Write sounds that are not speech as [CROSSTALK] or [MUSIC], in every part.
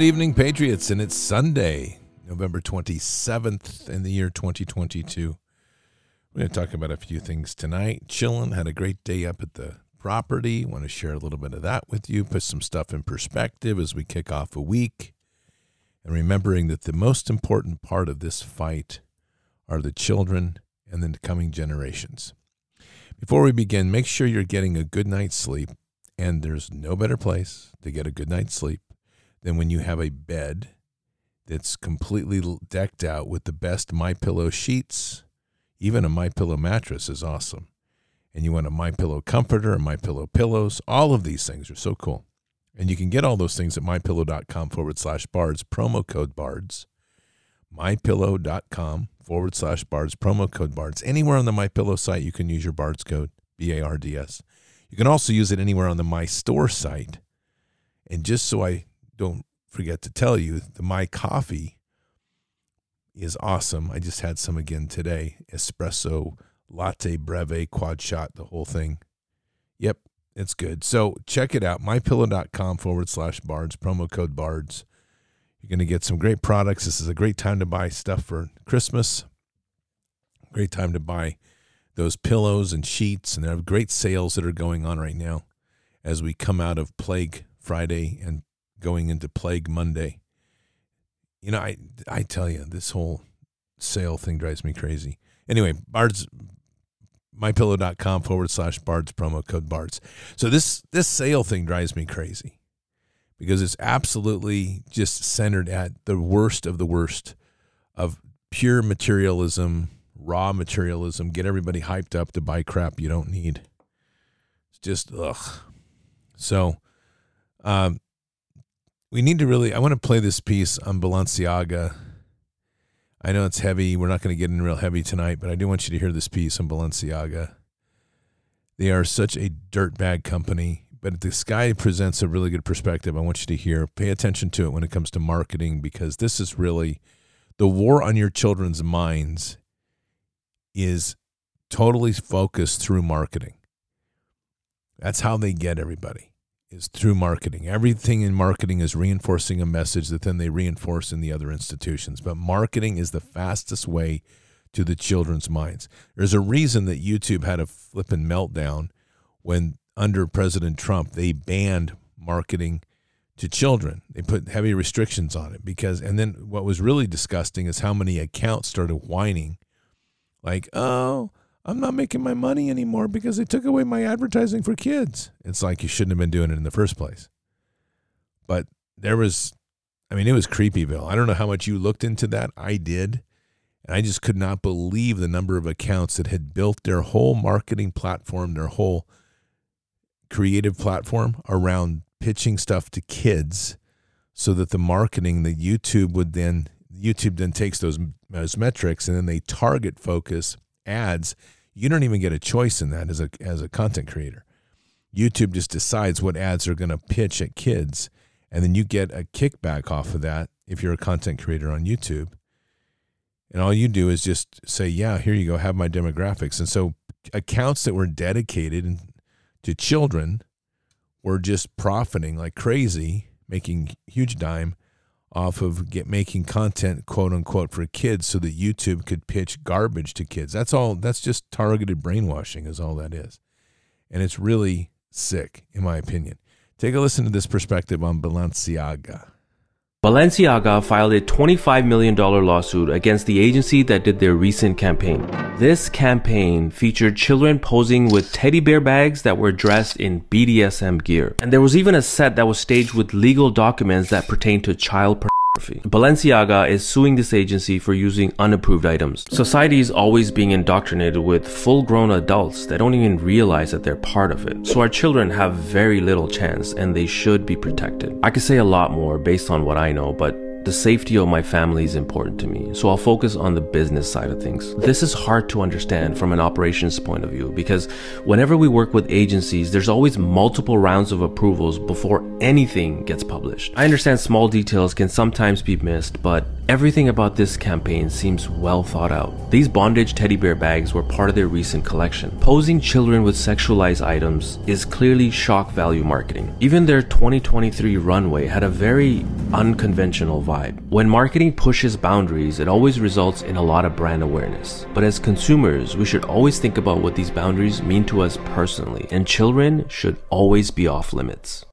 Good evening, Patriots, and it's Sunday, November 27th in the year 2022. We're going to talk about a few things tonight. Chilling, had a great day up at the property. Want to share a little bit of that with you, put some stuff in perspective as we kick off a week. And remembering that the most important part of this fight are the children and the coming generations. Before we begin, make sure you're getting a good night's sleep. And there's no better place to get a good night's sleep than when you have a bed that's completely decked out with the best my pillow sheets. Even a my pillow mattress is awesome. And you want a my pillow comforter and my pillow pillows all of these things are so cool. And you can get all those things at mypillow.com forward slash bards promo code bards. mypillow.com forward slash bards promo code bards. Anywhere on the my pillow site you can use your bards code b-a-r-d-s you can also use it anywhere on the my store site. And just so i don't forget to tell you the my coffee is awesome. I just had some again today. Espresso, latte, breve, quad shot, the whole thing. Yep, it's good. So check it out. MyPillow.com forward slash bards, promo code bards. You're going to get some great products. This is a great time to buy stuff for Christmas. Great time to buy those pillows and sheets. And they have great sales that are going on right now as we come out of Plague Friday and going into Plague Monday. You know, I I tell you, this whole sale thing drives me crazy. Anyway, Bards mypillow.com forward slash bards promo code bards. So this this sale thing drives me crazy because it's absolutely just centered at the worst of the worst of pure materialism, raw materialism, get everybody hyped up to buy crap you don't need. It's just ugh. So um we need to really. I want to play this piece on Balenciaga. I know it's heavy. We're not going to get in real heavy tonight, but I do want you to hear this piece on Balenciaga. They are such a dirtbag company, but this guy presents a really good perspective. I want you to hear. Pay attention to it when it comes to marketing because this is really the war on your children's minds is totally focused through marketing. That's how they get everybody is through marketing. Everything in marketing is reinforcing a message that then they reinforce in the other institutions. But marketing is the fastest way to the children's minds. There's a reason that YouTube had a flipping meltdown when under President Trump they banned marketing to children. They put heavy restrictions on it because and then what was really disgusting is how many accounts started whining like, "Oh, I'm not making my money anymore because they took away my advertising for kids. It's like you shouldn't have been doing it in the first place. But there was, I mean, it was creepyville. I don't know how much you looked into that. I did. And I just could not believe the number of accounts that had built their whole marketing platform, their whole creative platform around pitching stuff to kids so that the marketing that YouTube would then, YouTube then takes those, those metrics and then they target focus ads, you don't even get a choice in that as a as a content creator. YouTube just decides what ads are going to pitch at kids, and then you get a kickback off of that if you're a content creator on YouTube. And all you do is just say, "Yeah, here you go, have my demographics." And so accounts that were dedicated to children were just profiting like crazy, making huge dime off of get making content quote unquote for kids so that YouTube could pitch garbage to kids. That's all that's just targeted brainwashing is all that is. And it's really sick in my opinion. Take a listen to this perspective on Balenciaga. Balenciaga filed a $25 million lawsuit against the agency that did their recent campaign. This campaign featured children posing with teddy bear bags that were dressed in BDSM gear. And there was even a set that was staged with legal documents that pertain to child Balenciaga is suing this agency for using unapproved items. Society is always being indoctrinated with full grown adults that don't even realize that they're part of it. So our children have very little chance and they should be protected. I could say a lot more based on what I know, but the safety of my family is important to me, so I'll focus on the business side of things. This is hard to understand from an operations point of view because whenever we work with agencies, there's always multiple rounds of approvals before anything gets published. I understand small details can sometimes be missed, but everything about this campaign seems well thought out. These bondage teddy bear bags were part of their recent collection. Posing children with sexualized items is clearly shock value marketing. Even their 2023 runway had a very unconventional vibe. When marketing pushes boundaries, it always results in a lot of brand awareness. But as consumers, we should always think about what these boundaries mean to us personally, and children should always be off limits.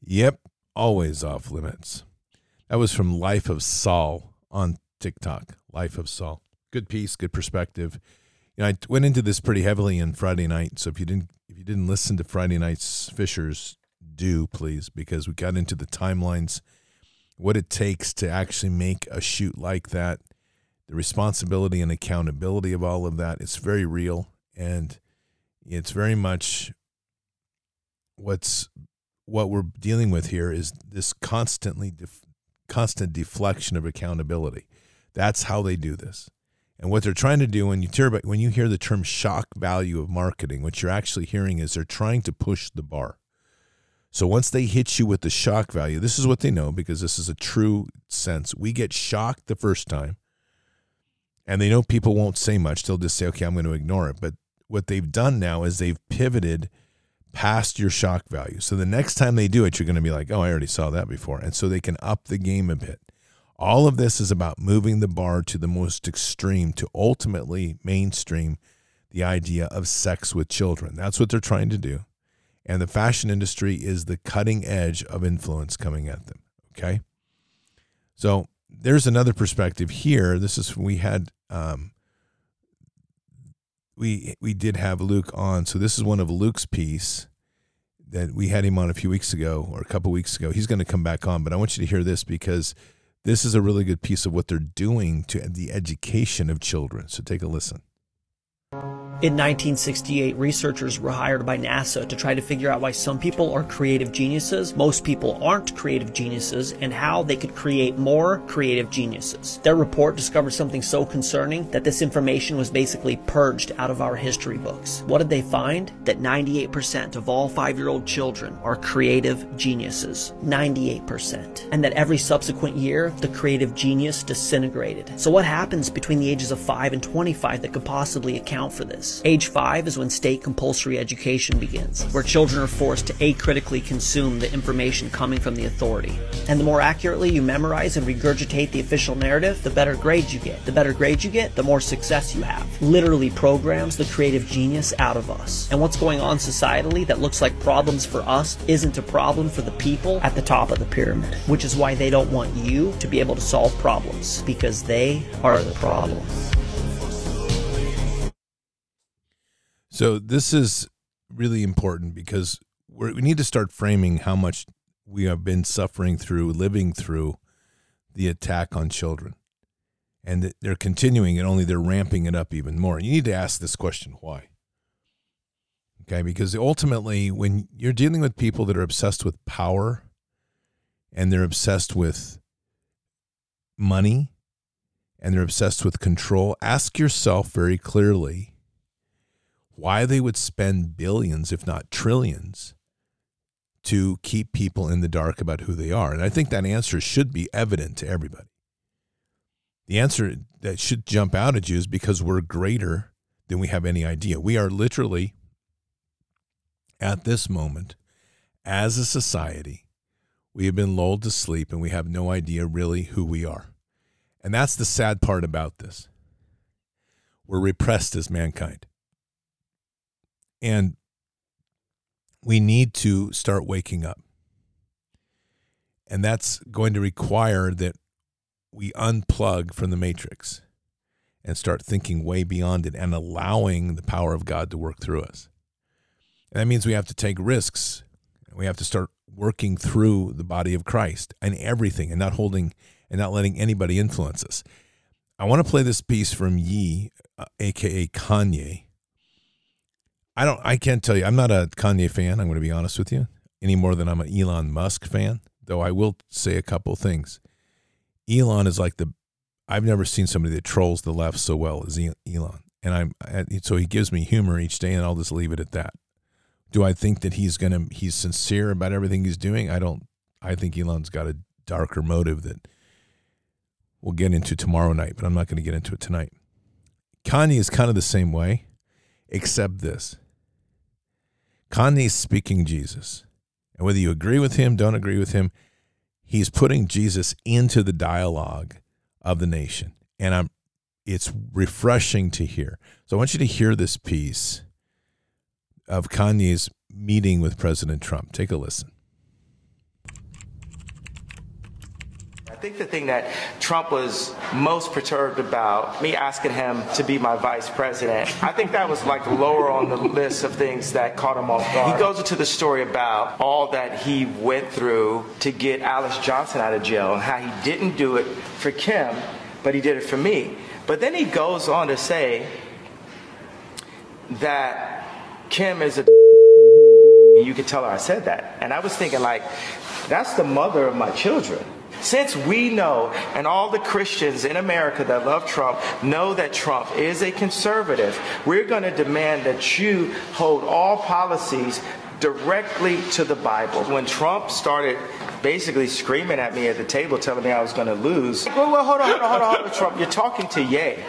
Yep, always off limits. That was from Life of Saul on TikTok. Life of Saul. Good piece, good perspective. You know, I went into this pretty heavily in Friday night. So if you didn't if you didn't listen to Friday night's Fishers, do please, because we got into the timelines, what it takes to actually make a shoot like that, the responsibility and accountability of all of that. It's very real and it's very much what's what we're dealing with here is this constantly def, constant deflection of accountability. That's how they do this. And what they're trying to do when you hear when you hear the term shock value of marketing, what you're actually hearing is they're trying to push the bar. So once they hit you with the shock value, this is what they know because this is a true sense. We get shocked the first time, and they know people won't say much. They'll just say, "Okay, I'm going to ignore it." But what they've done now is they've pivoted past your shock value. So the next time they do it, you're going to be like, oh, I already saw that before. And so they can up the game a bit. All of this is about moving the bar to the most extreme to ultimately mainstream the idea of sex with children. That's what they're trying to do. And the fashion industry is the cutting edge of influence coming at them. Okay. So there's another perspective here. This is, we had, um, we we did have Luke on. So this is one of Luke's piece that we had him on a few weeks ago or a couple weeks ago. He's going to come back on, but I want you to hear this because this is a really good piece of what they're doing to the education of children. So take a listen. In 1968, researchers were hired by NASA to try to figure out why some people are creative geniuses, most people aren't creative geniuses, and how they could create more creative geniuses. Their report discovered something so concerning that this information was basically purged out of our history books. What did they find? That 98% of all five year old children are creative geniuses. 98%. And that every subsequent year, the creative genius disintegrated. So, what happens between the ages of 5 and 25 that could possibly account for this? Age 5 is when state compulsory education begins, where children are forced to acritically consume the information coming from the authority. And the more accurately you memorize and regurgitate the official narrative, the better grades you get. The better grades you get, the more success you have. Literally programs the creative genius out of us. And what's going on societally that looks like problems for us isn't a problem for the people at the top of the pyramid, which is why they don't want you to be able to solve problems, because they are the problem. So this is really important because we need to start framing how much we have been suffering through, living through the attack on children. And they're continuing and only they're ramping it up even more. You need to ask this question why? Okay, because ultimately, when you're dealing with people that are obsessed with power and they're obsessed with money and they're obsessed with control, ask yourself very clearly why they would spend billions, if not trillions, to keep people in the dark about who they are. And I think that answer should be evident to everybody. The answer that should jump out at you is because we're greater than we have any idea. We are literally, at this moment, as a society, we have been lulled to sleep and we have no idea really who we are. And that's the sad part about this. We're repressed as mankind. And we need to start waking up. And that's going to require that we unplug from the matrix and start thinking way beyond it and allowing the power of God to work through us. And that means we have to take risks. We have to start working through the body of Christ and everything and not holding and not letting anybody influence us. I want to play this piece from Ye, uh, aka Kanye, I don't. I can't tell you. I'm not a Kanye fan. I'm going to be honest with you, any more than I'm an Elon Musk fan. Though I will say a couple things. Elon is like the. I've never seen somebody that trolls the left so well as Elon, and I'm so he gives me humor each day, and I'll just leave it at that. Do I think that he's gonna he's sincere about everything he's doing? I don't. I think Elon's got a darker motive that we'll get into tomorrow night, but I'm not going to get into it tonight. Kanye is kind of the same way, except this. Kanye's speaking Jesus. And whether you agree with him, don't agree with him, he's putting Jesus into the dialogue of the nation. And I'm it's refreshing to hear. So I want you to hear this piece of Kanye's meeting with President Trump. Take a listen. I think the thing that Trump was most perturbed about, me asking him to be my vice president, I think that was like lower on the list of things that caught him off guard. He goes into the story about all that he went through to get Alice Johnson out of jail and how he didn't do it for Kim, but he did it for me. But then he goes on to say that Kim is a you can tell her I said that. And I was thinking like, that's the mother of my children. Since we know, and all the Christians in America that love Trump know that Trump is a conservative, we're going to demand that you hold all policies directly to the Bible. When Trump started basically screaming at me at the table, telling me I was going to lose, well, well, hold on, hold on, hold on, hold on, Trump, you're talking to Ye.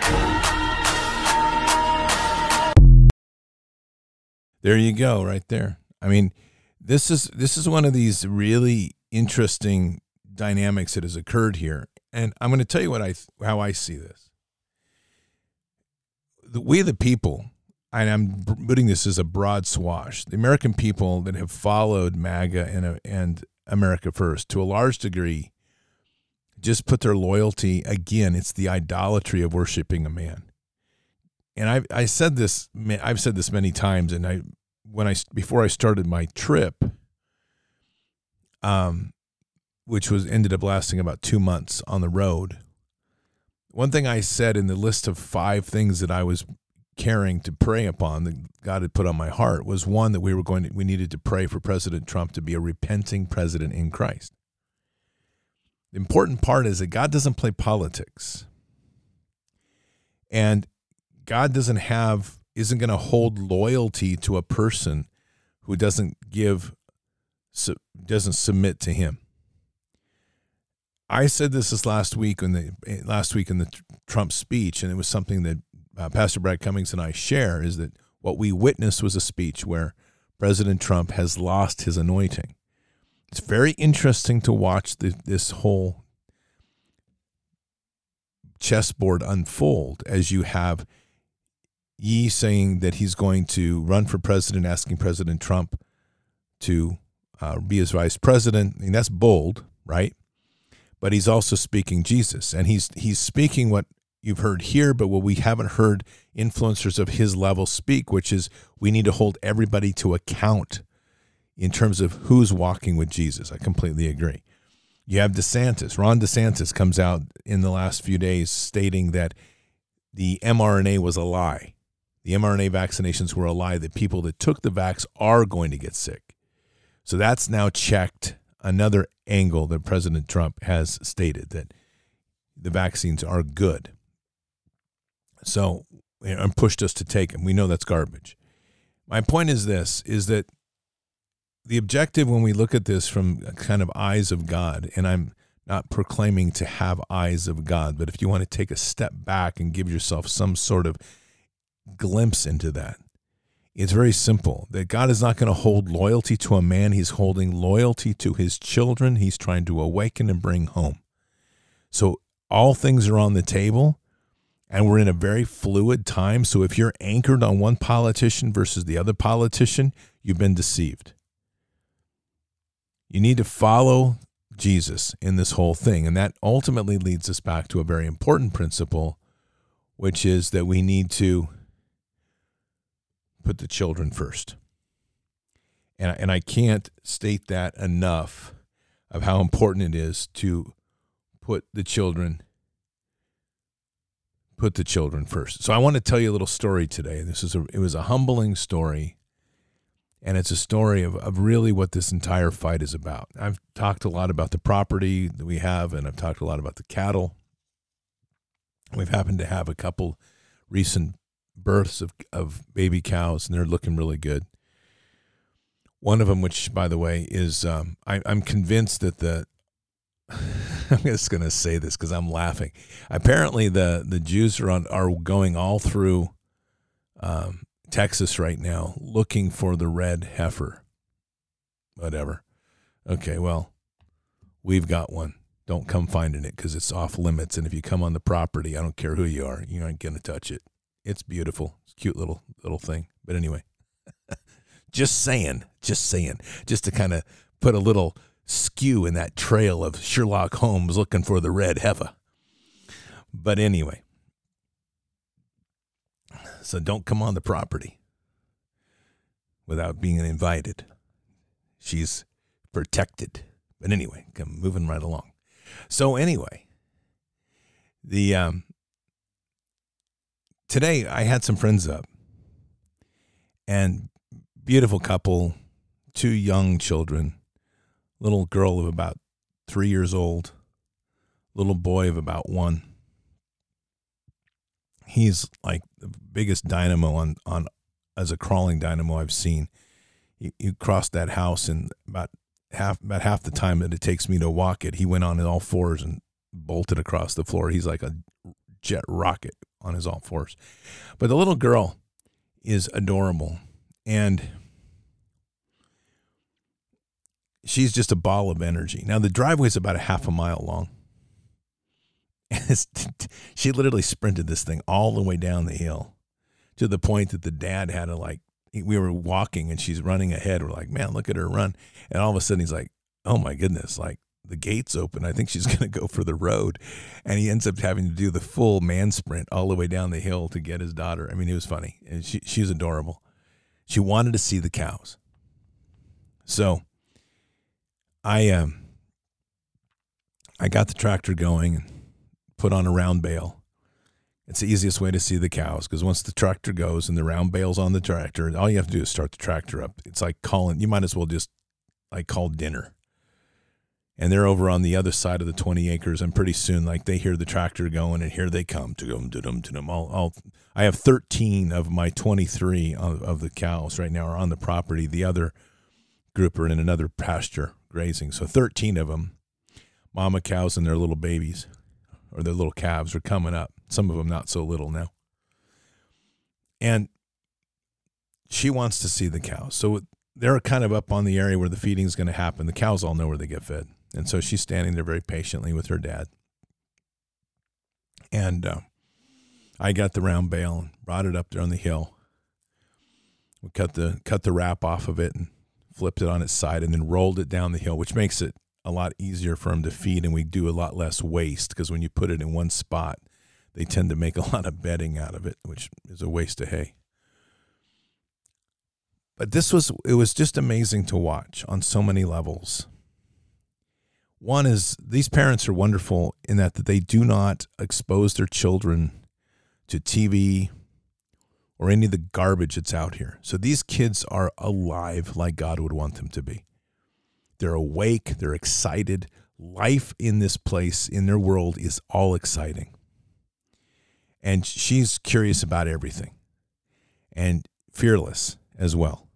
There you go, right there. I mean, this is this is one of these really interesting dynamics that has occurred here, and I'm going to tell you what I how I see this. The, we the people, and I'm putting this as a broad swash, the American people that have followed MAGA and and America First to a large degree, just put their loyalty again. It's the idolatry of worshiping a man. And I I said this I've said this many times, and I when I before I started my trip, um, which was ended up lasting about two months on the road. One thing I said in the list of five things that I was caring to pray upon that God had put on my heart was one that we were going to, we needed to pray for President Trump to be a repenting president in Christ. The important part is that God doesn't play politics. And God doesn't have isn't going to hold loyalty to a person who doesn't give doesn't submit to him. I said this this last week in the last week in the Trump speech, and it was something that uh, Pastor Brad Cummings and I share is that what we witnessed was a speech where President Trump has lost his anointing. It's very interesting to watch the, this whole chessboard unfold as you have Ye saying that he's going to run for president, asking President Trump to uh, be his vice president. I mean, that's bold, right? But he's also speaking Jesus, and he's he's speaking what you've heard here, but what we haven't heard influencers of his level speak, which is we need to hold everybody to account in terms of who's walking with Jesus. I completely agree. You have DeSantis. Ron DeSantis comes out in the last few days stating that the mRNA was a lie the mRNA vaccinations were a lie, that people that took the vax are going to get sick. So that's now checked. Another angle that President Trump has stated that the vaccines are good. So, and pushed us to take them. We know that's garbage. My point is this is that the objective when we look at this from kind of eyes of God, and I'm not proclaiming to have eyes of God, but if you want to take a step back and give yourself some sort of glimpse into that. It's very simple that God is not going to hold loyalty to a man. He's holding loyalty to his children. He's trying to awaken and bring home. So all things are on the table, and we're in a very fluid time. So if you're anchored on one politician versus the other politician, you've been deceived. You need to follow Jesus in this whole thing. And that ultimately leads us back to a very important principle, which is that we need to put the children first. And, and I can't state that enough of how important it is to put the children put the children first. So I want to tell you a little story today. This is a it was a humbling story and it's a story of, of really what this entire fight is about. I've talked a lot about the property that we have and I've talked a lot about the cattle. We've happened to have a couple recent births of, of baby cows, and they're looking really good. One of them, which by the way is, um, I, I'm convinced that the. [LAUGHS] I'm just going to say this because I'm laughing. Apparently, the the Jews are on are going all through um, Texas right now looking for the red heifer. Whatever. Okay, well, we've got one. Don't come finding it because it's off limits. And if you come on the property, I don't care who you are, you aren't going to touch it. It's beautiful. It's cute little little thing. But anyway, [LAUGHS] just saying, just saying, just to kind of put a little skew in that trail of Sherlock Holmes looking for the red heifer. But anyway, so don't come on the property without being invited. She's protected. But anyway, I'm moving right along. So anyway, the um, today I had some friends up, and beautiful couple, two young children, little girl of about three years old, little boy of about one. He's like the biggest dynamo on on as a crawling dynamo I've seen. You, you crossed that house in about half about half the time that it takes me to walk it. He went on all fours and bolted across the floor. He's like a jet rocket on his all fours. But the little girl is adorable and she's just a ball of energy. Now the driveway is about a half a mile long. [LAUGHS] She literally sprinted this thing all the way down the hill to the point that the dad had to like we were walking and she's running ahead. We're like, man, look at her run. And all of a sudden he's like, oh my goodness, like the gates open. I think she's [LAUGHS] going to go for the road. And he ends up having to do the full man sprint all the way down the hill to get his daughter. I mean, it was funny. And she, she's adorable. She wanted to see the cows. So I, um, I got the tractor going and put on a round bale it's the easiest way to see the cows because once the tractor goes and the round bale's on the tractor, all you have to do is start the tractor up. It's like calling, you might as well just like call dinner. And they're over on the other side of the 20 acres. And pretty soon, like they hear the tractor going and here they come to them, to them, them. All, I have 13 of my 23 of, of the cows right now are on the property. The other group are in another pasture grazing. So 13 of them, mama cows and their little babies or their little calves are coming up some of them not so little now. And she wants to see the cows. So they're kind of up on the area where the feeding is going to happen. The cows all know where they get fed. And so she's standing there very patiently with her dad. And uh, I got the round bale and brought it up there on the hill. We cut the cut the wrap off of it and flipped it on its side and then rolled it down the hill, which makes it a lot easier for them to feed and we do a lot less waste because when you put it in one spot, they tend to make a [LAUGHS] lot of bedding out of it, which is a waste of hay. But this was it was just amazing to watch on so many levels. One is these parents are wonderful in that, they do not expose their children to TV or any of the garbage that's out here. So these kids are alive like God would want them to be. They're awake, they're excited. Life in this place, in their world, is all exciting and she's curious about everything and fearless as well.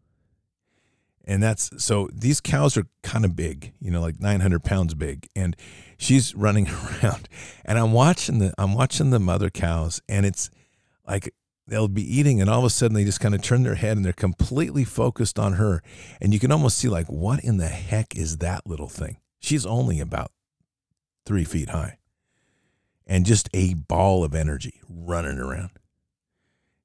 And that's so these cows are kind of big, you know, like 900 pounds big. And she's running [LAUGHS] around and I'm watching the, I'm watching the mother cows and it's like they'll be eating and all of a sudden they just kind of turn their head and they're completely focused on her. And you can almost see like, what in the heck is that little thing? She's only about three feet high and just a ball of energy running around.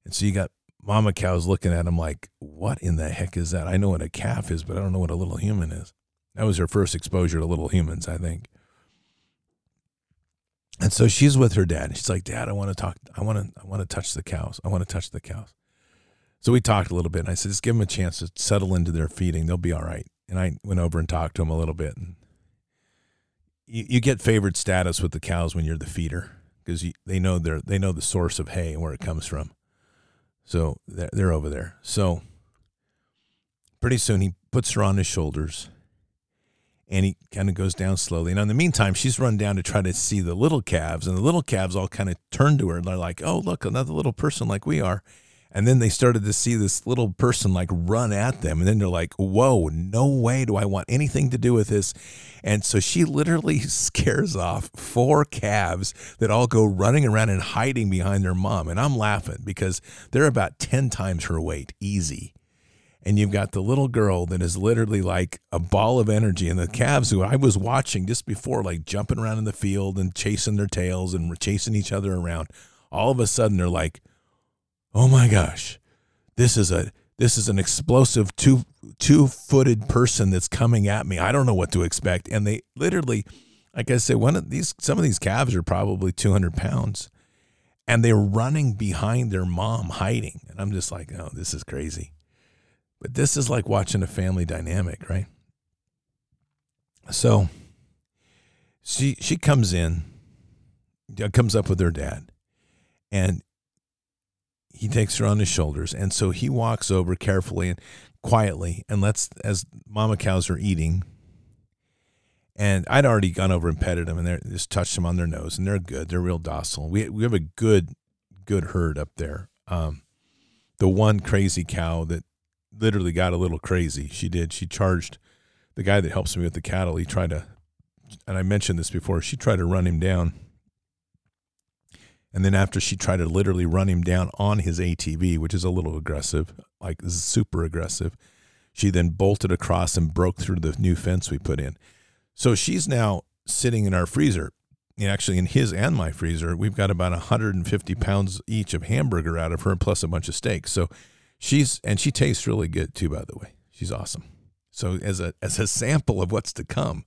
And so you got mama cows looking at him like, what in the heck is that? I know what a calf is, but I don't know what a little human is. That was her first exposure to little humans, I think. And so she's with her dad. And She's like, Dad, I want to talk. I want to. I want to touch the cows. I want to touch the cows. So we talked a little bit, and I said, just give them a chance to settle into their feeding. They'll be all right. And I went over and talked to them a little bit, and you, you get favored status with the cows when you're the feeder because they know they're they know the source of hay and where it comes from. So they're, they're over there. So pretty soon he puts her on his shoulders and he kind of goes down slowly. And in the meantime, she's run down to try to see the little calves, and the little calves all kind of turn to her and they're like, oh, look, another little person like we are. And then they started to see this little person like run at them. And then they're like, whoa, no way do I want anything to do with this. And so she literally [LAUGHS] scares off four calves that all go running around and hiding behind their mom. And I'm laughing because they're about 10 times her weight, easy. And you've got the little girl that is literally like a ball of energy. And the calves who I was watching just before, like jumping around in the field and chasing their tails and chasing each other around, all of a sudden they're like, oh my gosh, this is a this is an explosive two two footed person that's coming at me. I don't know what to expect. And they literally, like I said, one of these some of these calves are probably two hundred pounds, and they're running behind their mom, hiding. And I'm just like, oh, this is crazy. But this is like watching a family dynamic, right? So she she comes in, comes up with her dad, and he takes her on his shoulders. And so he walks over carefully and quietly and lets, as mama cows are eating, and I'd already gone over and petted them and they just touched them on their nose and they're good. They're real docile. We, we have a good, good herd up there. Um, the one crazy cow that literally got a little crazy, she did. She charged the guy that helps me with the cattle. He tried to, and I mentioned this before, she tried to run him down and then after she tried to literally run him down on his ATV, which is a little aggressive, like super aggressive, she then bolted across and broke through the new fence we put in. So she's now sitting in our freezer. Actually, in his and my freezer, we've got about 150 pounds each of hamburger out of her, plus a bunch of steak. So she's and she tastes really good too. By the way, she's awesome. So as a as a sample of what's to come,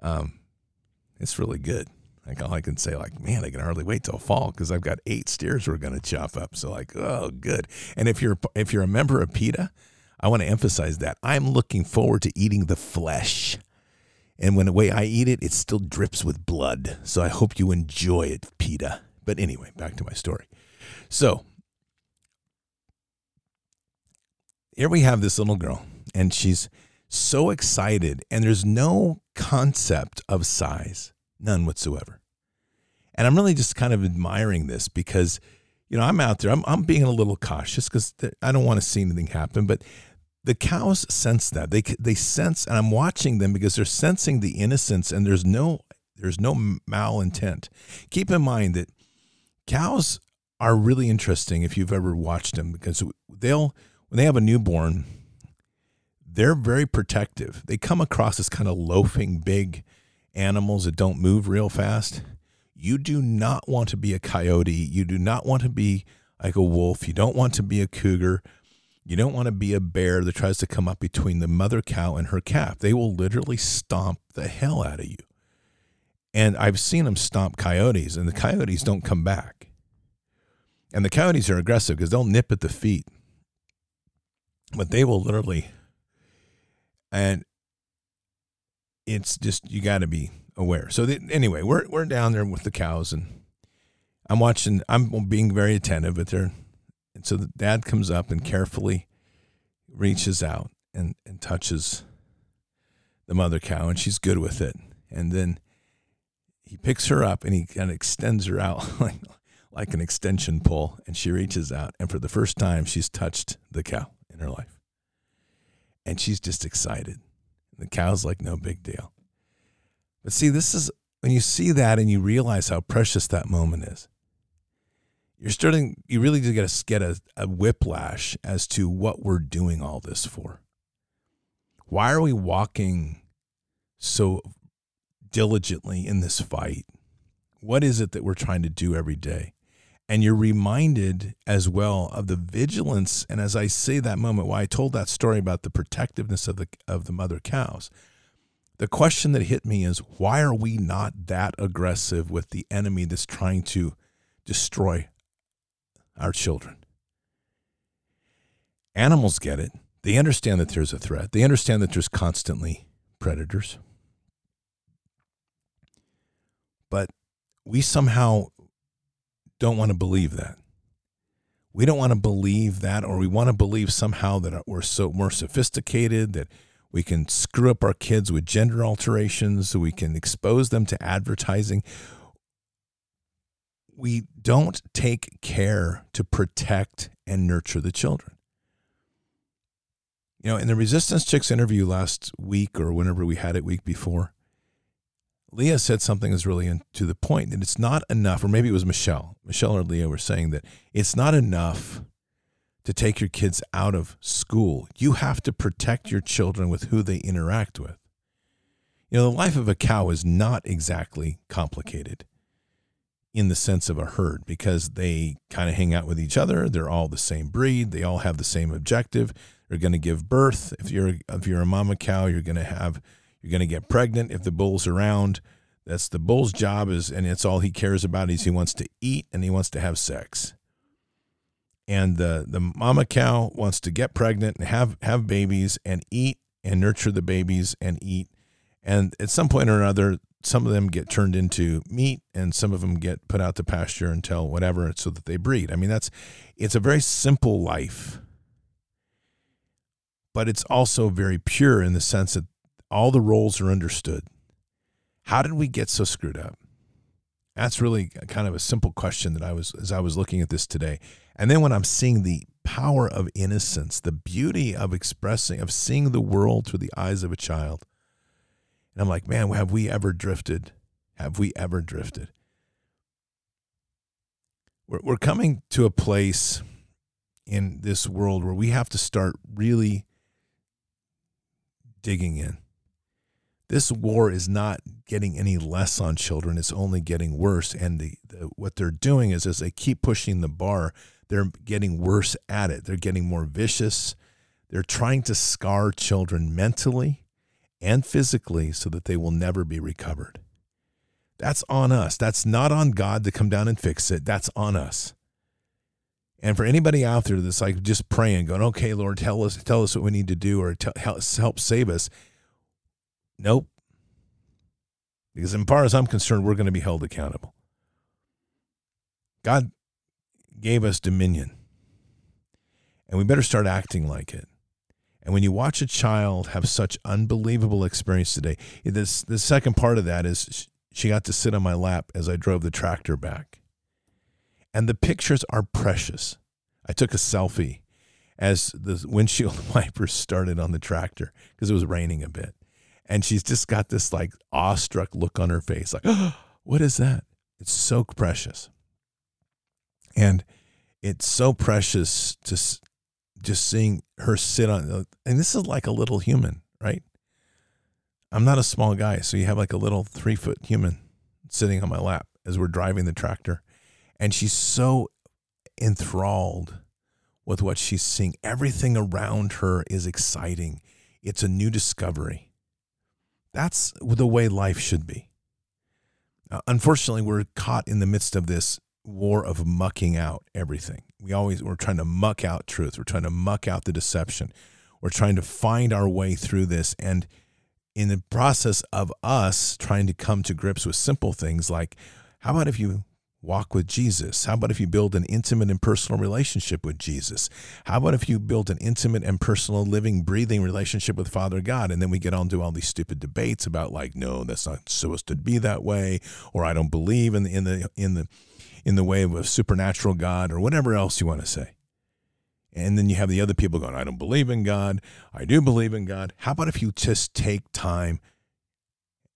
um, it's really good. Like all I can say, like, man, I can hardly wait till fall because I've got eight steers we're going to chop up. So like, oh, good. And if you're if you're a member of PETA, I want to emphasize that I'm looking forward to eating the flesh. And when the way I eat it, it still drips with blood. So I hope you enjoy it, PETA. But anyway, back to my story. So here we have this little girl, and she's so excited, and there's no concept of size, none whatsoever. And I'm really just kind of admiring this because, you know, I'm out there, I'm, I'm being a little cautious because I don't want to see anything happen. But the cows sense that they they sense, and I'm watching them because they're sensing the innocence, and there's no there's no malintent. Keep in mind that cows are really interesting if you've ever watched them because they'll when they have a newborn, they're very protective. They come across as kind of loafing big animals that don't move real fast. You do not want to be a coyote. You do not want to be like a wolf. You don't want to be a cougar. You don't want to be a bear that tries to come up between the mother cow and her calf. They will literally stomp the hell out of you. And I've seen them stomp coyotes, and the coyotes don't come back. And the coyotes are aggressive because they'll nip at the feet, but they will literally. And it's just, you got to be aware. So the, anyway, we're we're down there with the cows, and I'm watching. I'm being very attentive, but they're. And so the dad comes up and carefully reaches out and and touches the mother cow, and she's good with it. And then he picks her up and he kind of extends her out [LAUGHS] like like an extension pole, and she reaches out, and for the first time, she's touched the cow in her life, and she's just excited. The cow's like no big deal. But see, this is when you see that and you realize how precious that moment is. You're starting, you really do get a, get a, a whiplash as to what we're doing all this for. Why are we walking so diligently in this fight? What is it that we're trying to do every day? And you're reminded as well of the vigilance. And as I say that moment, why I told that story about the protectiveness of the of the mother cows, the question that hit me is why are we not that aggressive with the enemy that's trying to destroy our children? Animals get it. They understand that there's a threat. They understand that there's constantly predators. But we somehow don't want to believe that. We don't want to believe that, or we want to believe somehow that we're so more sophisticated, that we can screw up our kids with gender alterations. We can expose them to advertising. We don't take care to protect and nurture the children. You know, in the Resistance Chicks interview last week or whenever we had it week before, Leah said something that's really to the point that it's not enough, or maybe it was Michelle. Michelle or Leah were saying that it's not enough to take your kids out of school. You have to protect your children with who they interact with. You know, the life of a cow is not exactly complicated in the sense of a herd because they kind of hang out with each other. They're all the same breed. They all have the same objective. They're going to give birth. If you're if you're a mama cow, you're going to have you're going to get pregnant if the bull's around. That's the bull's job is and it's all he cares about is he wants to eat and he wants to have sex. And the the mama cow wants to get pregnant and have have babies and eat and nurture the babies and eat. And at some point or another, some of them get turned into meat and some of them get put out to pasture until whatever so that they breed. I mean, that's it's a very simple life. But it's also very pure in the sense that all the roles are understood. How did we get so screwed up? That's really kind of a simple question that I was as I was looking at this today. And then when I'm seeing the power of innocence, the beauty of expressing, of seeing the world through the eyes of a child. And I'm like, man, have we ever drifted? Have we ever drifted? We're, we're coming to a place in this world where we have to start really digging in this war is not getting any less on children it's only getting worse and the, the, what they're doing is as they keep pushing the bar they're getting worse at it they're getting more vicious they're trying to scar children mentally and physically so that they will never be recovered. That's on us that's not on god to come down and fix it that's on us. And for anybody out there that's like just praying going okay lord tell us tell us what we need to do or help save us Nope. Because, as far as I'm concerned, we're going to be held accountable. God gave us dominion, and we better start acting like it. And when you watch a child have such unbelievable experience today, this the second part of that is she got to sit on my lap as I drove the tractor back. And the pictures are precious. I took a selfie as the windshield [LAUGHS] wipers started on the tractor because it was raining a bit and she's just got this like awestruck look on her face like oh, [GASPS] what is that? It's so precious. And it's so precious to just seeing her sit on and this is like a little human right? I'm not a small guy so you have like a little three foot human sitting on my lap as we're driving the tractor. And she's so enthralled with what she's seeing. Everything around her is exciting. It's a new discovery that's the way life should be. Uh, unfortunately, we're caught in the midst of this war of mucking out everything. We always we're trying to muck out truth. We're trying to muck out the deception. We're trying to find our way through this and in the process of us trying to come to grips with simple things like how about if you walk with Jesus? How about if you build an intimate and personal relationship with Jesus? How about if you build an intimate and personal living, breathing relationship with Father God? And then we get on to all these stupid debates about like, no, that's not supposed to be that way, or I don't believe in the in the in the in the way of a supernatural God, or whatever else you want to say. And then you have the other people going, I don't believe in God. I do believe in God. How about if you just take time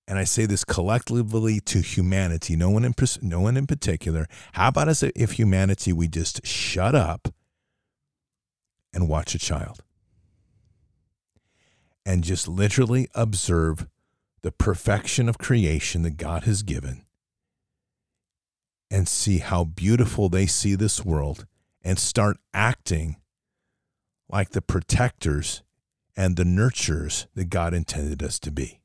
and I say this collectively to humanity, no one in no one in particular. How about as if humanity we just shut up and watch a child and just literally observe the perfection of creation that God has given and see how beautiful they see this world and start acting like the protectors and the nurturers that God intended us to be.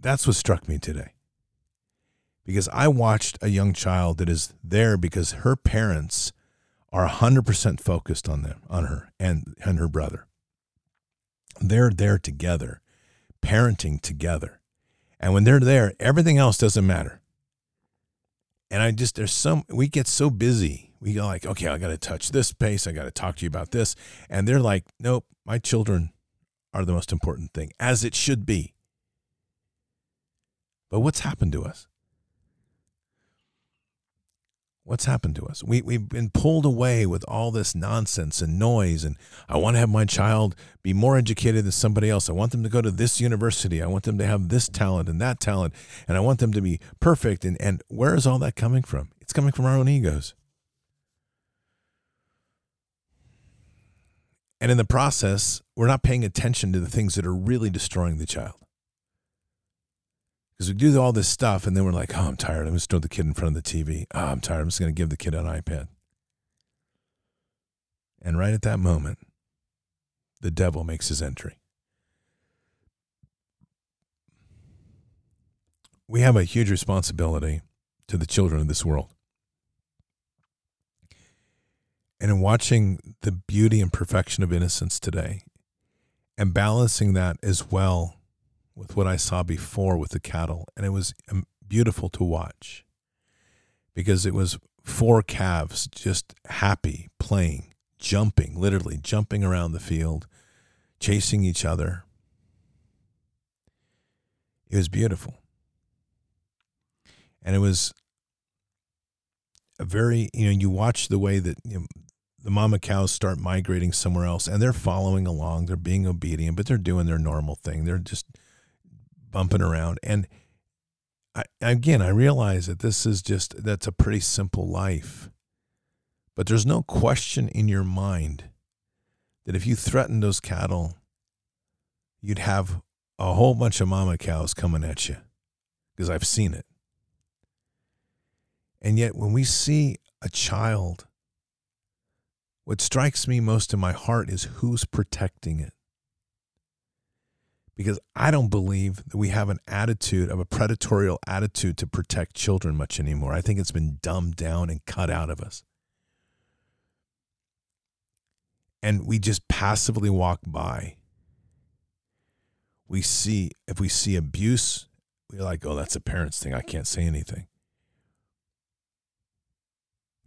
That's what struck me today. Because I watched a young child that is there because her parents are 100% focused on them, on her and, and her brother. They're there together, parenting together. And when they're there, everything else doesn't matter. And I just, there's some, we get so busy. We go like, okay, I got to touch this pace. I got to talk to you about this. And they're like, nope, my children are the most important thing, as it should be. But what's happened to us? What's happened to us? We, we've been pulled away with all this nonsense and noise. And I want to have my child be more educated than somebody else. I want them to go to this university. I want them to have this talent and that talent. And I want them to be perfect. And, and where is all that coming from? It's coming from our own egos. And in the process, we're not paying attention to the things that are really destroying the child. Because we do all this stuff and then we're like, oh, I'm tired. I'm just throw the kid in front of the TV. Oh, I'm tired. I'm just going to give the kid an iPad. And right at that moment, the devil makes his entry. We have a huge responsibility to the children of this world. And in watching the beauty and perfection of innocence today and balancing that as well with what I saw before with the cattle, and it was um, beautiful to watch because it was four calves just happy, playing, jumping, literally jumping around the field, chasing each other. It was beautiful. And it was a very, you know, you watch the way that you know, the mama cows start migrating somewhere else and they're following along, they're being obedient, but they're doing their normal thing. They're just bumping around. And I, again, I realize that this is just, that's a pretty simple life. But there's no question in your mind that if you threatened those cattle, you'd have a whole bunch of mama cows coming at you because I've seen it. And yet, when we see a child, what strikes me most in my heart is who's protecting it because I don't believe that we have an attitude of a predatory attitude to protect children much anymore. I think it's been dumbed down and cut out of us. And we just passively walk by. We see, if we see abuse, we're like, oh, that's a parent's thing. I can't say anything.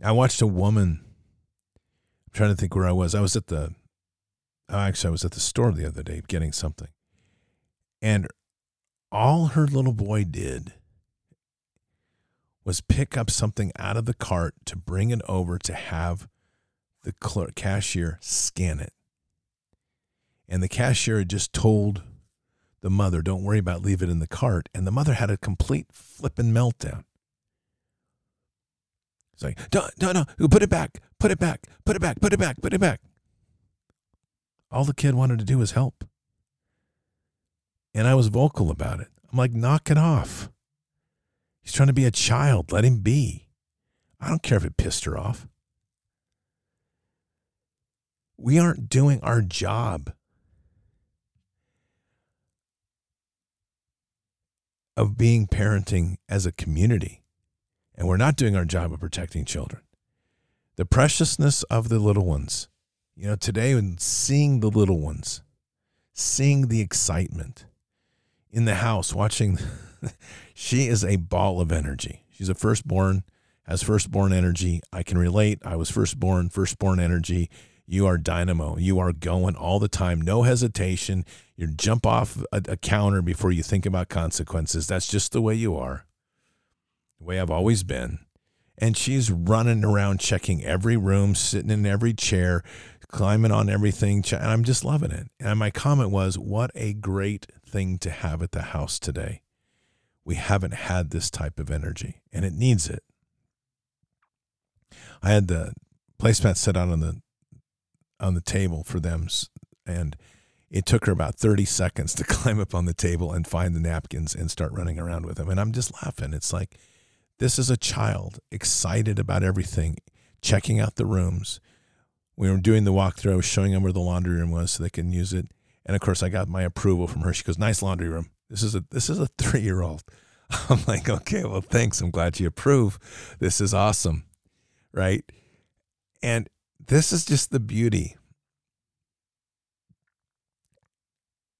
I watched a woman. I'm trying to think where I was. I was at the, oh, actually, I was at the store the other day getting something and all her little boy did was pick up something out of the cart to bring it over to have the clerk, cashier scan it. And the cashier had just told the mother, don't worry about leave it in the cart. And the mother had a complete flipping meltdown. It's like, no, no, no, put it back, put it back, put it back, put it back, put it back. All the kid wanted to do was help. And I was vocal about it. I'm like, knock it off. He's trying to be a child. Let him be. I don't care if it pissed her off. We aren't doing our job of being parenting as a community. And we're not doing our job of protecting children. The preciousness of the little ones. You know, today, when seeing the little ones, seeing the excitement, in the house watching. [LAUGHS] she is a ball of energy. She's a firstborn, has firstborn energy. I can relate. I was firstborn, firstborn energy. You are dynamo. You are going all the time, no hesitation. You jump off a, a counter before you think about consequences. That's just the way you are, the way I've always been. And she's running around checking every room, sitting in every chair, climbing on everything. And I'm just loving it. And my comment was, what a great thing to have at the house today. We haven't had this type of energy, and it needs it. I had the placemat set out on the on the table for them, and it took her about 30 seconds to [LAUGHS] climb up on the table and find the napkins and start running around with them. And I'm just laughing. It's like this is a child excited about everything, checking out the rooms, we were doing the walkthrough. I was showing them where the laundry room was so they can use it. And of course, I got my approval from her. She goes, "Nice laundry room. This is a this is a [LAUGHS] three year old." [LAUGHS] I'm like, "Okay, well, thanks. I'm glad you approve. This is awesome, right?" And this is just the beauty.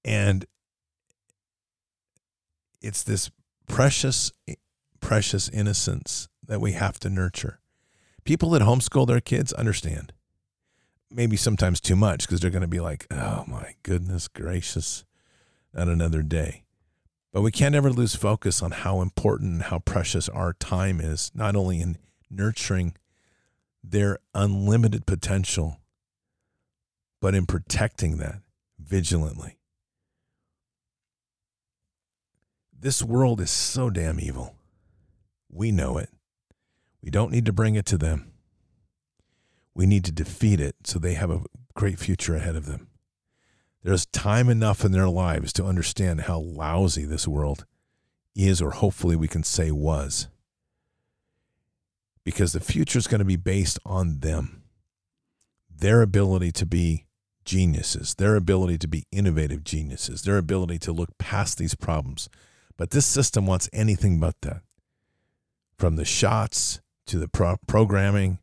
And it's this precious, precious innocence that we have to nurture. People that homeschool their kids understand maybe sometimes too much because they're going to be like, oh my goodness gracious, not another day. But we can't ever lose focus on how important and how precious our time is, not only in nurturing their unlimited potential, but in protecting that vigilantly. This world is so damn evil. We know it. We don't need to bring it to them. We need to defeat it so they have a great future ahead of them. There's time enough in their lives to understand how lousy this world is, or hopefully we can say was. Because the future is going to be based on them, their ability to be geniuses, their ability to be innovative geniuses, their ability to look past these problems. But this system wants anything but that. From the shots to the pro- programming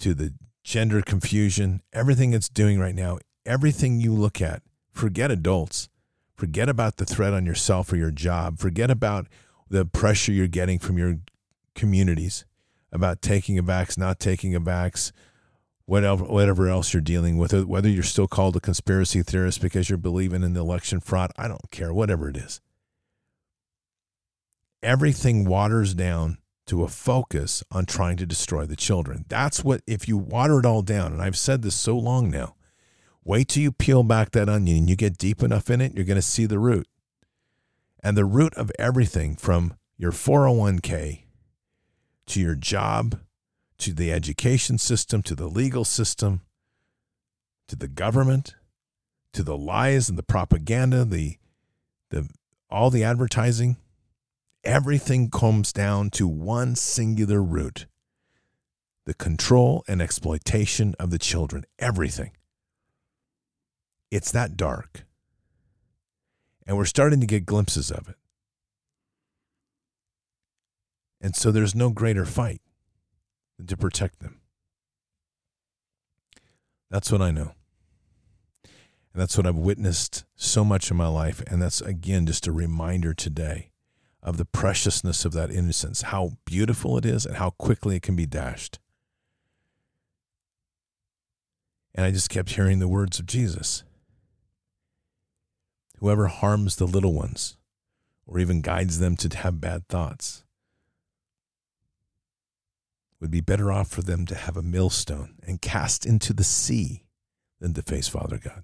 to the gender confusion, everything it's doing right now, everything you look at, forget adults, forget about the threat on yourself or your job, forget about the pressure you're getting from your communities about taking a vax, not taking a vax, whatever, whatever else you're dealing with, uh, whether you're still called a conspiracy theorist because you're believing in the election fraud, I don't care, whatever it is. Everything waters down to a focus on trying to destroy the children. That's what, if you water it all down, and I've said this so long now, wait till you peel back that onion and you get deep enough in it, you're going to see the root. And the root of everything from your 401k to your job to the education system to the legal system to the government to the lies and the propaganda, the, the, all the advertising everything comes down to one singular root the control and exploitation of the children. Everything. It's that dark. And we're starting to get glimpses of it. And so there's no greater fight than to protect them. That's what I know. And that's what I've witnessed so much in my life. And that's, again, just a reminder today of the preciousness of that innocence, how beautiful it is, and how quickly it can be dashed. And I just kept hearing the words of Jesus Whoever harms the little ones or even guides them to have bad thoughts would be better off for them to have a millstone and cast into the sea than to face Father God.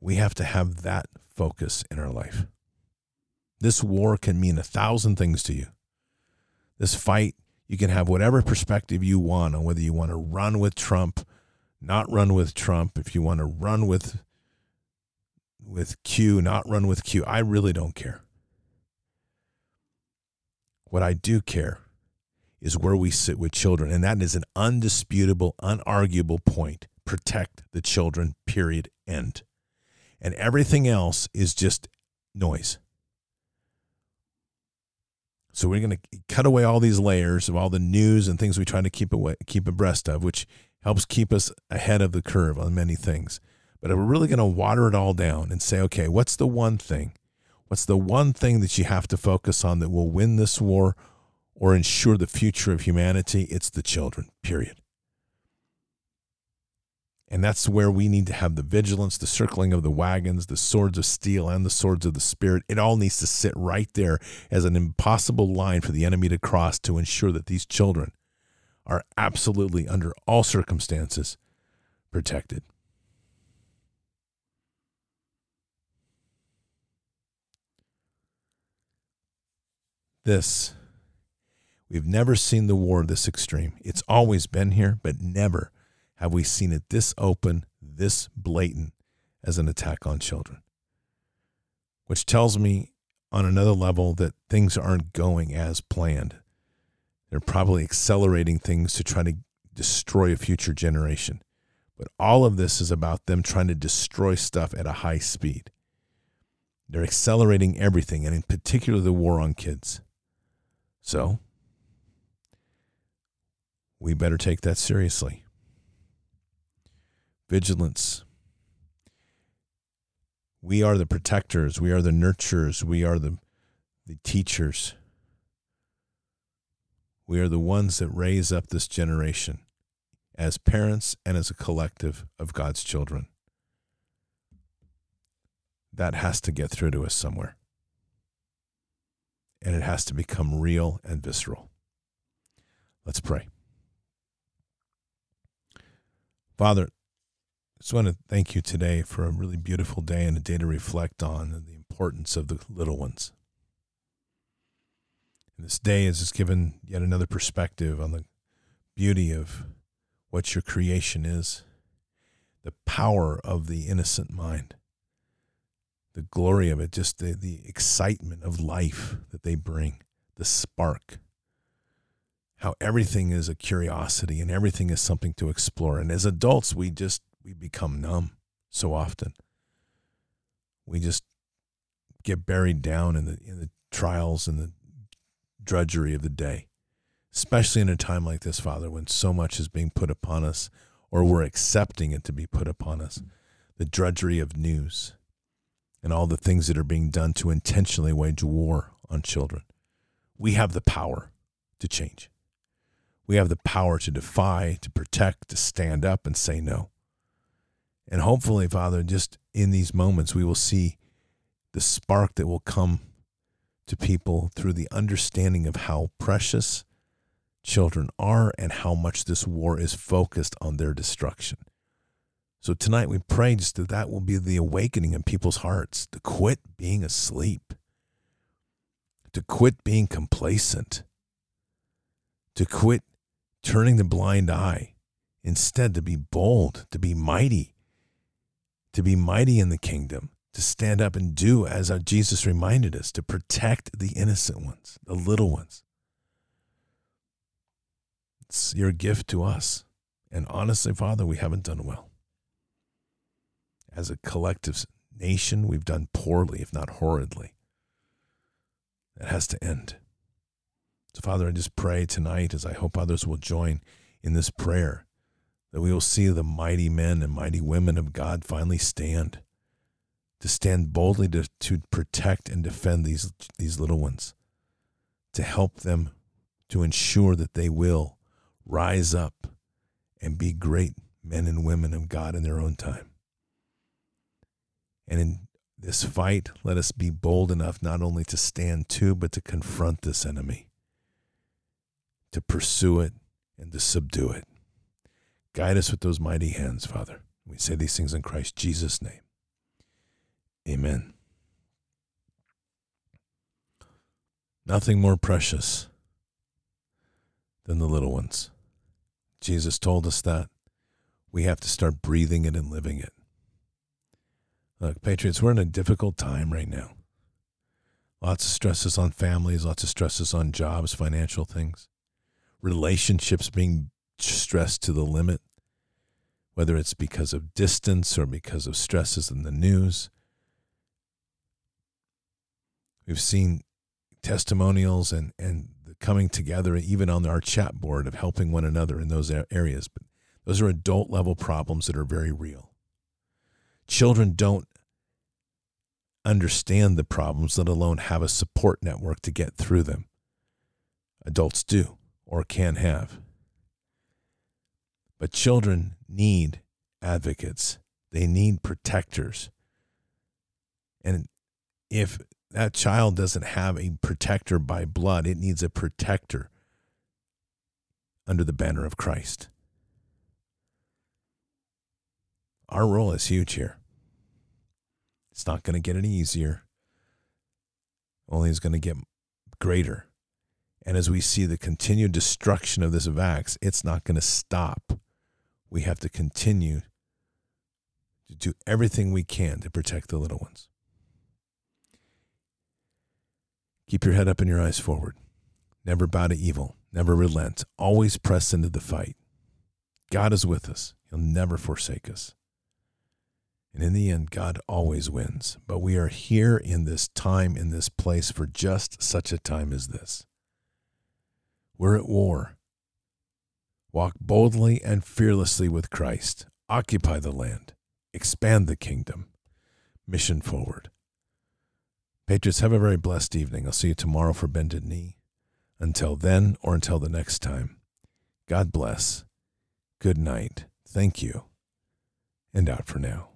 We have to have that focus in our life. This war can mean a thousand things to you. This fight, you can have whatever perspective you want on whether you want to run with Trump, not run with Trump, if you want to run with with Q, not run with Q. I really don't care. What I do care is where we sit with children, and that is an undisputable, unarguable point. Protect the children, period, end and everything else is just noise. So we're going to cut away all these layers of all the news and things we try to keep away, keep abreast of, which helps keep us ahead of the curve on many things. But we're really going to water it all down and say, okay, what's the one thing? What's the one thing that you have to focus on that will win this war or ensure the future of humanity? It's the children, period. And that's where we need to have the vigilance, the circling of the wagons, the swords of steel, and the swords of the Spirit. It all needs to sit right there as an impossible line for the enemy to cross to ensure that these children are absolutely, under all circumstances, protected. This, we've never seen the war this extreme. It's always been here, but never have we seen it this open, this blatant as an attack on children. Which tells me on another level that things aren't going as planned. They're probably accelerating things to try to destroy a future generation. But all of this is about them trying to destroy stuff at a high speed. They're accelerating everything, and in particular, the war on kids. So, we better take that seriously vigilance. We are the protectors, we are the nurturers, we are the, the teachers. We are the ones that raise up this generation as parents and as a collective of God's children. That has to get through to us somewhere. and it has to become real and visceral. Let's pray. Father, just want to thank you today for a really beautiful day and a day to reflect on the importance of the little ones. And this day has just given yet another perspective on the beauty of what your creation is, the power of the innocent mind, the glory of it, just the, the excitement of life that they bring, the spark how everything is a curiosity and everything is something to explore. And as adults, we just we become numb so often. We just get buried down in the in the trials and the drudgery of the day. Especially in a time like this, Father, when so much is being put upon us or we're accepting it to be put upon us. Mm-hmm. The drudgery of news and all the things that are being done to intentionally wage war on children. We have the power to change. We have the power to defy, to protect, to stand up and say no. And hopefully, Father, just in these moments, we will see the spark that will come to people through the understanding of how precious children are and how much this war is focused on their destruction. So tonight we pray just that that will be the awakening in people's hearts to quit being asleep, to quit being complacent, to quit turning the blind eye, instead to be bold, to be mighty, to be mighty in the kingdom, to stand up and do as our Jesus reminded us, to protect the innocent ones, the little ones. It's your gift to us. And honestly, Father, we haven't done well. As a collective nation, we've done poorly, if not horridly. It has to end. So, Father, I just pray tonight, as I hope others will join in this prayer, that we will see the mighty men and mighty women of God finally stand, to stand boldly to, to protect and defend these, these little ones, to help them to ensure that they will rise up and be great men and women of God in their own time. And in this fight, let us be bold enough not only to stand to, but to confront this enemy to pursue it and to subdue it. Guide us with those mighty hands, Father. We say these things in Christ Jesus' name. Amen. Nothing more precious than the little ones. Jesus told us that. We have to start breathing it and living it. Look, Patriots, we're in a difficult time right now. Lots of stresses on families, lots of stresses on jobs, financial things relationships being stressed to the limit, whether it's because of distance or because of stresses in the news. We've seen testimonials and, and the coming together, even on our chat board, of helping one another in those areas. But those are adult level problems that are very real. Children don't understand the problems, let alone have a support network to get through them. Adults do or can have. But children need advocates, they need protectors. And if that child doesn't have a protector by blood, it needs a protector under the banner of Christ. Our role is huge here. It's not going to get any easier, only it's going to get greater. And as we see the continued destruction of this vax, it's not going to stop. We have to continue to do everything we can to protect the little ones. Keep your head up and your eyes forward. Never bow to evil. Never relent. Always press into the fight. God is with us. He'll never forsake us. And in the end, God always wins. But we are here in this time, in this place, for just such a time as this. We're at war. Walk boldly and fearlessly with Christ. Occupy the land. Expand the kingdom. Mission forward. Patriots, have a very blessed evening. I'll see you tomorrow for Bended Knee. Until then, or until the next time, God bless. Good night. Thank you. And out for now.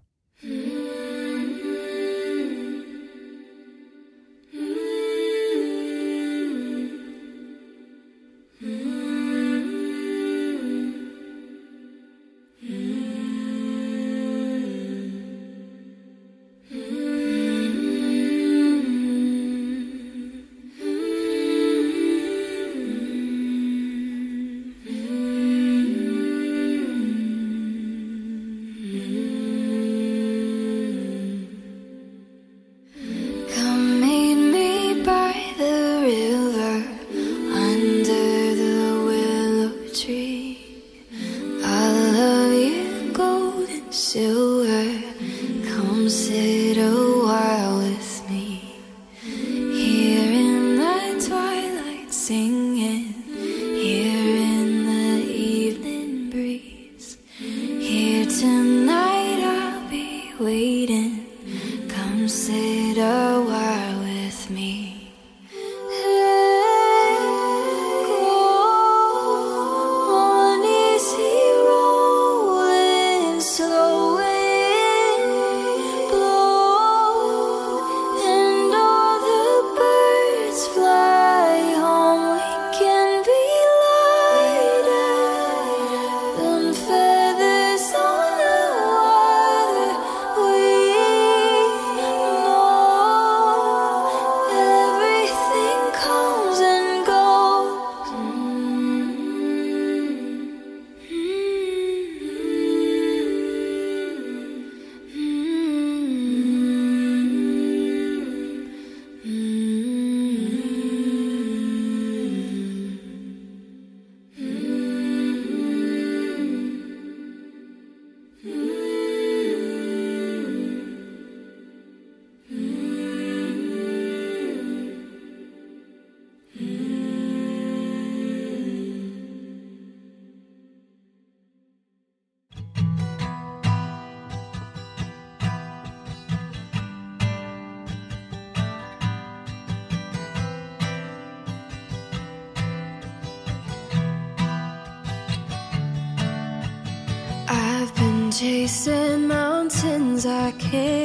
Chasing mountains I can't